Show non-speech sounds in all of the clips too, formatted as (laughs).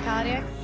Cardiac.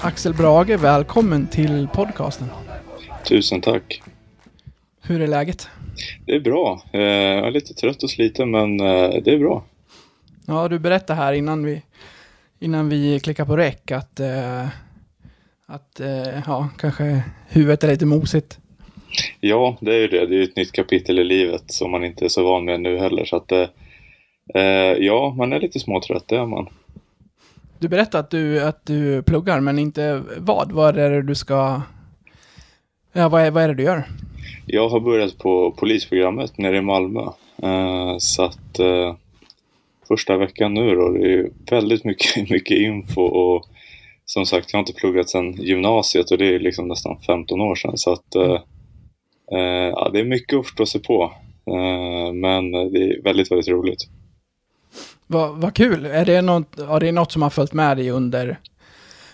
Axel Brage, välkommen till podcasten. Tusen tack. Hur är läget? Det är bra. Eh, Jag är lite trött och sliten men eh, det är bra. Ja, du berättade här innan vi, innan vi klickar på räck att, eh, att ja, kanske huvudet är lite mosigt. Ja, det är ju det. Det är ju ett nytt kapitel i livet som man inte är så van med nu heller. Så att, ja, man är lite småtrött, det är man. Du berättade att du, att du pluggar, men inte vad? Vad är det du ska... Ja, vad är, vad är det du gör? Jag har börjat på polisprogrammet nere i Malmö. Eh, så att eh, första veckan nu då, det är väldigt mycket, (laughs) mycket info och som sagt, jag har inte pluggat sedan gymnasiet och det är liksom nästan 15 år sedan. Så att eh, eh, ja, det är mycket att förstå sig på. Eh, men det är väldigt, väldigt roligt. Vad, va kul! Är det, något, ja, det något som har följt med dig under,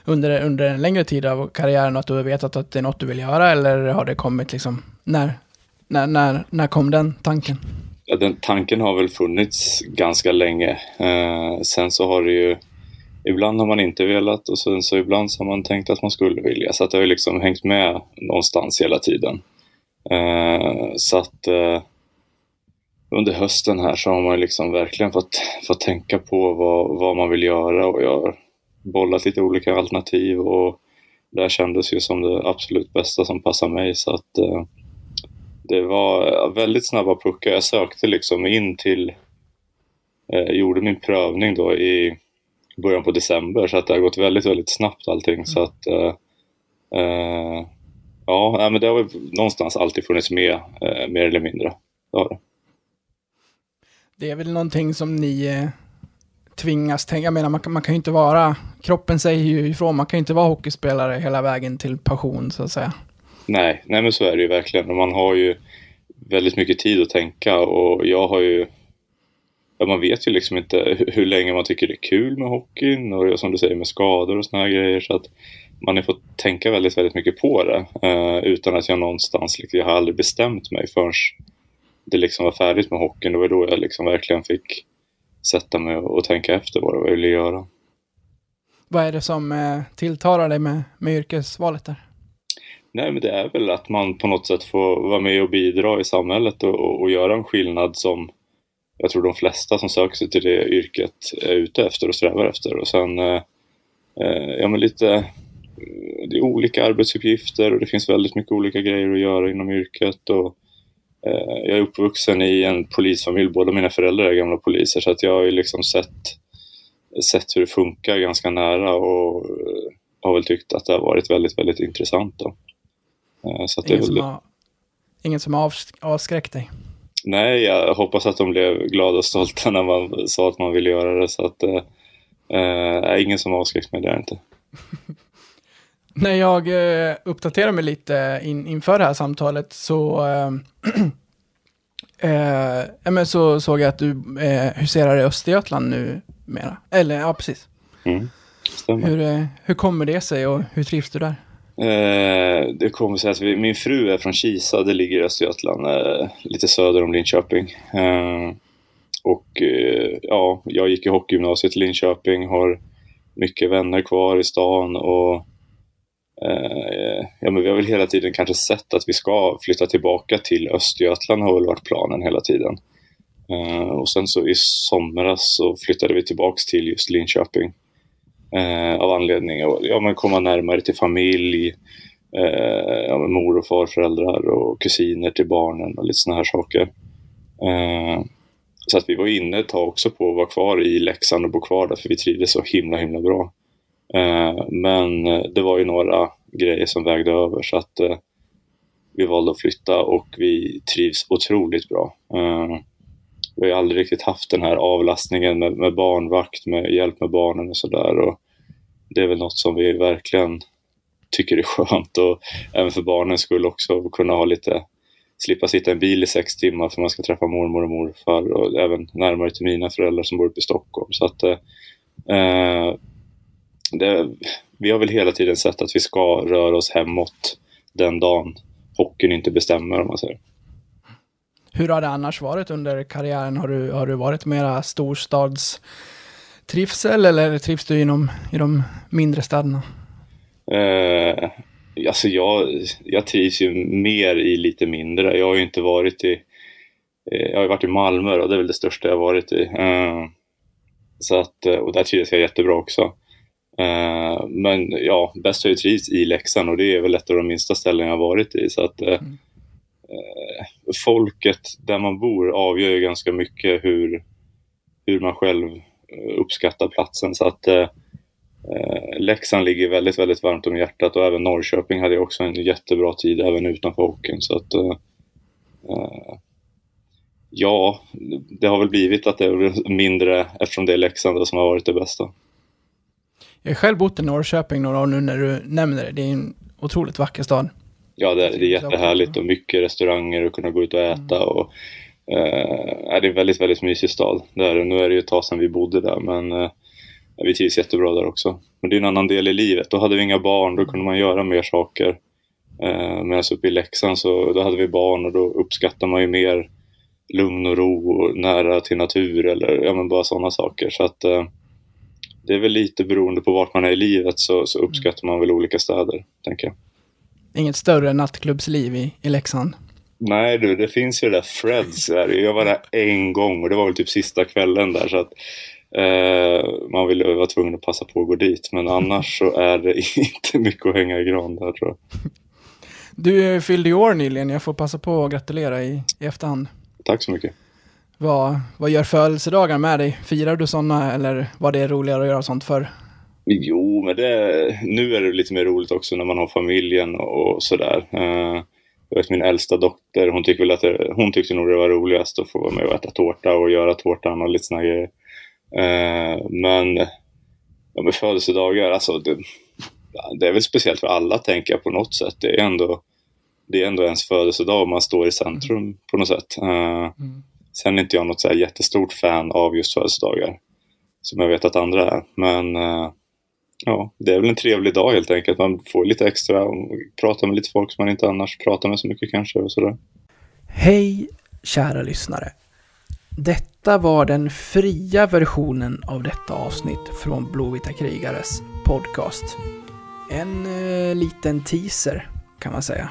under, under en längre tid av karriären? Att du har vetat att det är något du vill göra? Eller har det kommit liksom... När, när, när, när kom den tanken? Ja, den tanken har väl funnits ganska länge. Eh, sen så har det ju Ibland har man inte velat och sen så ibland så har man tänkt att man skulle vilja. Så att det har ju liksom hängt med någonstans hela tiden. Eh, så att eh, under hösten här så har man liksom verkligen fått, fått tänka på vad, vad man vill göra och jag har bollat lite olika alternativ och det här kändes ju som det absolut bästa som passar mig. Så att eh, det var väldigt snabba puckar. Jag sökte liksom in till, eh, gjorde min prövning då i början på december så att det har gått väldigt, väldigt snabbt allting. Så att eh, eh, ja, men det har väl någonstans alltid funnits med, eh, mer eller mindre. Det har det. Det är väl någonting som ni eh, tvingas tänka. Jag menar, man kan, man kan ju inte vara... Kroppen säger ju ifrån. Man kan ju inte vara hockeyspelare hela vägen till passion, så att säga. Nej, nej men så är det ju verkligen. Och man har ju väldigt mycket tid att tänka och jag har ju ja, man vet ju liksom inte hur- länge man tycker det är kul med hockeyn och som du säger med skador och såna här grejer. Så att man har fått tänka väldigt, väldigt mycket på det eh, utan att jag någonstans, liksom, jag har aldrig bestämt mig förrän det liksom var färdigt med hockeyn. Det var då jag liksom verkligen fick sätta mig och, och tänka efter vad jag ville göra. Vad är det som eh, tilltalar dig med, med yrkesvalet där? Nej, men det är väl att man på något sätt får vara med och bidra i samhället och, och, och göra en skillnad som jag tror de flesta som söker sig till det yrket är ute efter och strävar efter. Och sen, eh, eh, ja men lite, det är olika arbetsuppgifter och det finns väldigt mycket olika grejer att göra inom yrket. Och, jag är uppvuxen i en polisfamilj, båda mina föräldrar är gamla poliser så att jag har ju liksom sett, sett hur det funkar ganska nära och eh, har väl tyckt att det har varit väldigt, väldigt intressant. Då. Eh, Så att det är Ingen som har, ingen som har avsk- avskräckt dig? Nej, jag hoppas att de blev glada och stolta när man sa att man ville göra det. Så att, eh, eh, ingen som avskräckt mig, det är inte. (laughs) När jag eh, uppdaterar mig lite in, inför det här samtalet så, (clears throat) eh, eh, men så såg jag att du eh, huserar i Östergötland nu mera. Eller ja, precis. Mm. Hur, eh, hur kommer det sig och hur trivs du där? Eh, det kommer sig att vi, min fru är från Kisa, det ligger i Östergötland, eh, lite söder om Linköping. Eh, och eh, ja, jag gick i hockeygymnasiet i Linköping, har mycket vänner kvar i stan och eh, Eh, ja, men vi har väl hela tiden kanske sett att vi ska flytta tillbaka till Östergötland har väl varit planen hela tiden. Eh, och sen så i somras så flyttade vi tillbaks till just Linköping eh, av anledning att ja, men komma närmare till familj, ja, mor och farföräldrar och kusiner till barnen och lite sådana här saker. Så att vi var inne ett tag också på att vara kvar i Leksand och bo kvar där för vi trivdes så himla himla bra. Eh, men eh, det var ju några grejer som vägde över så att eh, vi valde att flytta och vi trivs otroligt bra. Eh, vi har ju aldrig riktigt haft den här avlastningen med, med barnvakt, med hjälp med barnen och sådär. Det är väl något som vi verkligen tycker är (laughs) skönt och även för barnens skull också kunna ha lite slippa sitta i en bil i sex timmar för man ska träffa mormor och morfar och även närmare till mina föräldrar som bor uppe i Stockholm. Så att, eh, eh det, vi har väl hela tiden sett att vi ska röra oss hemåt den dagen hockeyn inte bestämmer om man säger. Hur har det annars varit under karriären? Har du, har du varit mera storstadstrivsel eller trivs du inom, i de mindre städerna? Eh, alltså jag, jag trivs ju mer i lite mindre. Jag har ju inte varit i eh, jag har varit i Malmö och det är väl det största jag har varit i. Eh, så att, eh, och där trivs jag jättebra också. Eh, men ja, bäst har jag trivts i Leksand och det är väl ett av de minsta ställen jag har varit i. Så att, mm. folket där man bor avgör ju ganska mycket hur, hur man själv uppskattar platsen. Så att eh, Leksand ligger väldigt, väldigt varmt om hjärtat och även Norrköping hade också en jättebra tid även utanför hockeyn. Så att, eh, ja, det har väl blivit att det är mindre eftersom det är Leksand som har varit det bästa. Jag har själv bott i Norrköping några år nu när du nämner det. Det är en otroligt vacker stad. Ja, det, det är jättehärligt och mycket restauranger och kunna gå ut och äta. Mm. Och, eh, det är en väldigt, väldigt mysig stad. Där. Nu är det ju ett tag sedan vi bodde där, men eh, vi trivs jättebra där också. Men det är en annan del i livet. Då hade vi inga barn, då kunde man göra mer saker. Eh, Medan uppe i Leksand så då hade vi barn och då uppskattar man ju mer lugn och ro och nära till natur eller ja, men bara sådana saker. Så att eh, det är väl lite beroende på vart man är i livet så, så uppskattar man väl olika städer, tänker jag. Inget större nattklubbsliv i, i Leksand? Nej du, det finns ju det där Freds. Jag var där en gång och det var väl typ sista kvällen där så att eh, man ville vara tvungen att passa på att gå dit. Men annars så är det (laughs) inte mycket att hänga i gran där tror jag. Du fyllde i år nyligen. Jag får passa på att gratulera i, i efterhand. Tack så mycket. Vad, vad gör födelsedagar med dig? Firar du sådana eller var det roligare att göra sånt för? Jo, men det, nu är det lite mer roligt också när man har familjen och sådär. Uh, jag vet min äldsta dotter, hon, tycker väl att det, hon tyckte nog det var roligast att få vara med och äta tårta och göra tårtan och lite sådana grejer. Uh, men ja, med födelsedagar, alltså det, det, är väl speciellt för alla tänker jag på något sätt. Det är ändå, det är ändå ens födelsedag och man står i centrum på något sätt. Uh, mm. Sen är inte jag något så jättestort fan av just födelsedagar. Som jag vet att andra är. Men eh, ja, det är väl en trevlig dag helt enkelt. Man får lite extra och pratar med lite folk som man inte annars pratar med så mycket kanske och sådär. Hej kära lyssnare. Detta var den fria versionen av detta avsnitt från Blåvita krigares podcast. En eh, liten teaser kan man säga.